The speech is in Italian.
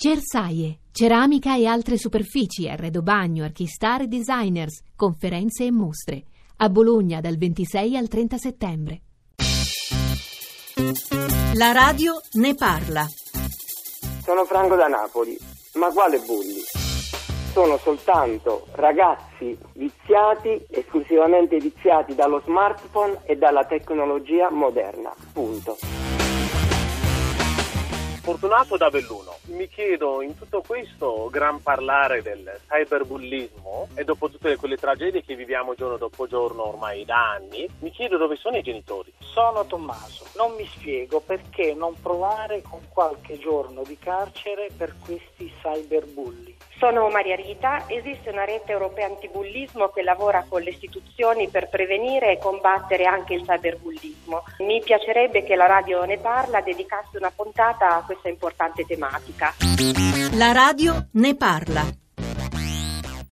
Cersaie, ceramica e altre superfici, arredo bagno, archistar e designers, conferenze e mostre. A Bologna dal 26 al 30 settembre. La radio ne parla. Sono Franco da Napoli, ma quale bulli? Sono soltanto ragazzi viziati, esclusivamente viziati dallo smartphone e dalla tecnologia moderna. Punto. Fortunato da Belluno. Mi chiedo in tutto questo gran parlare del cyberbullismo e dopo tutte quelle tragedie che viviamo giorno dopo giorno ormai da anni, mi chiedo dove sono i genitori. Sono Tommaso, non mi spiego perché non provare con qualche giorno di carcere per questi cyberbulli. Sono Maria Rita, esiste una rete europea antibullismo che lavora con le istituzioni per prevenire e combattere anche il cyberbullismo. Mi piacerebbe che la radio ne parla dedicasse una puntata a questa importante tematica. La radio ne parla.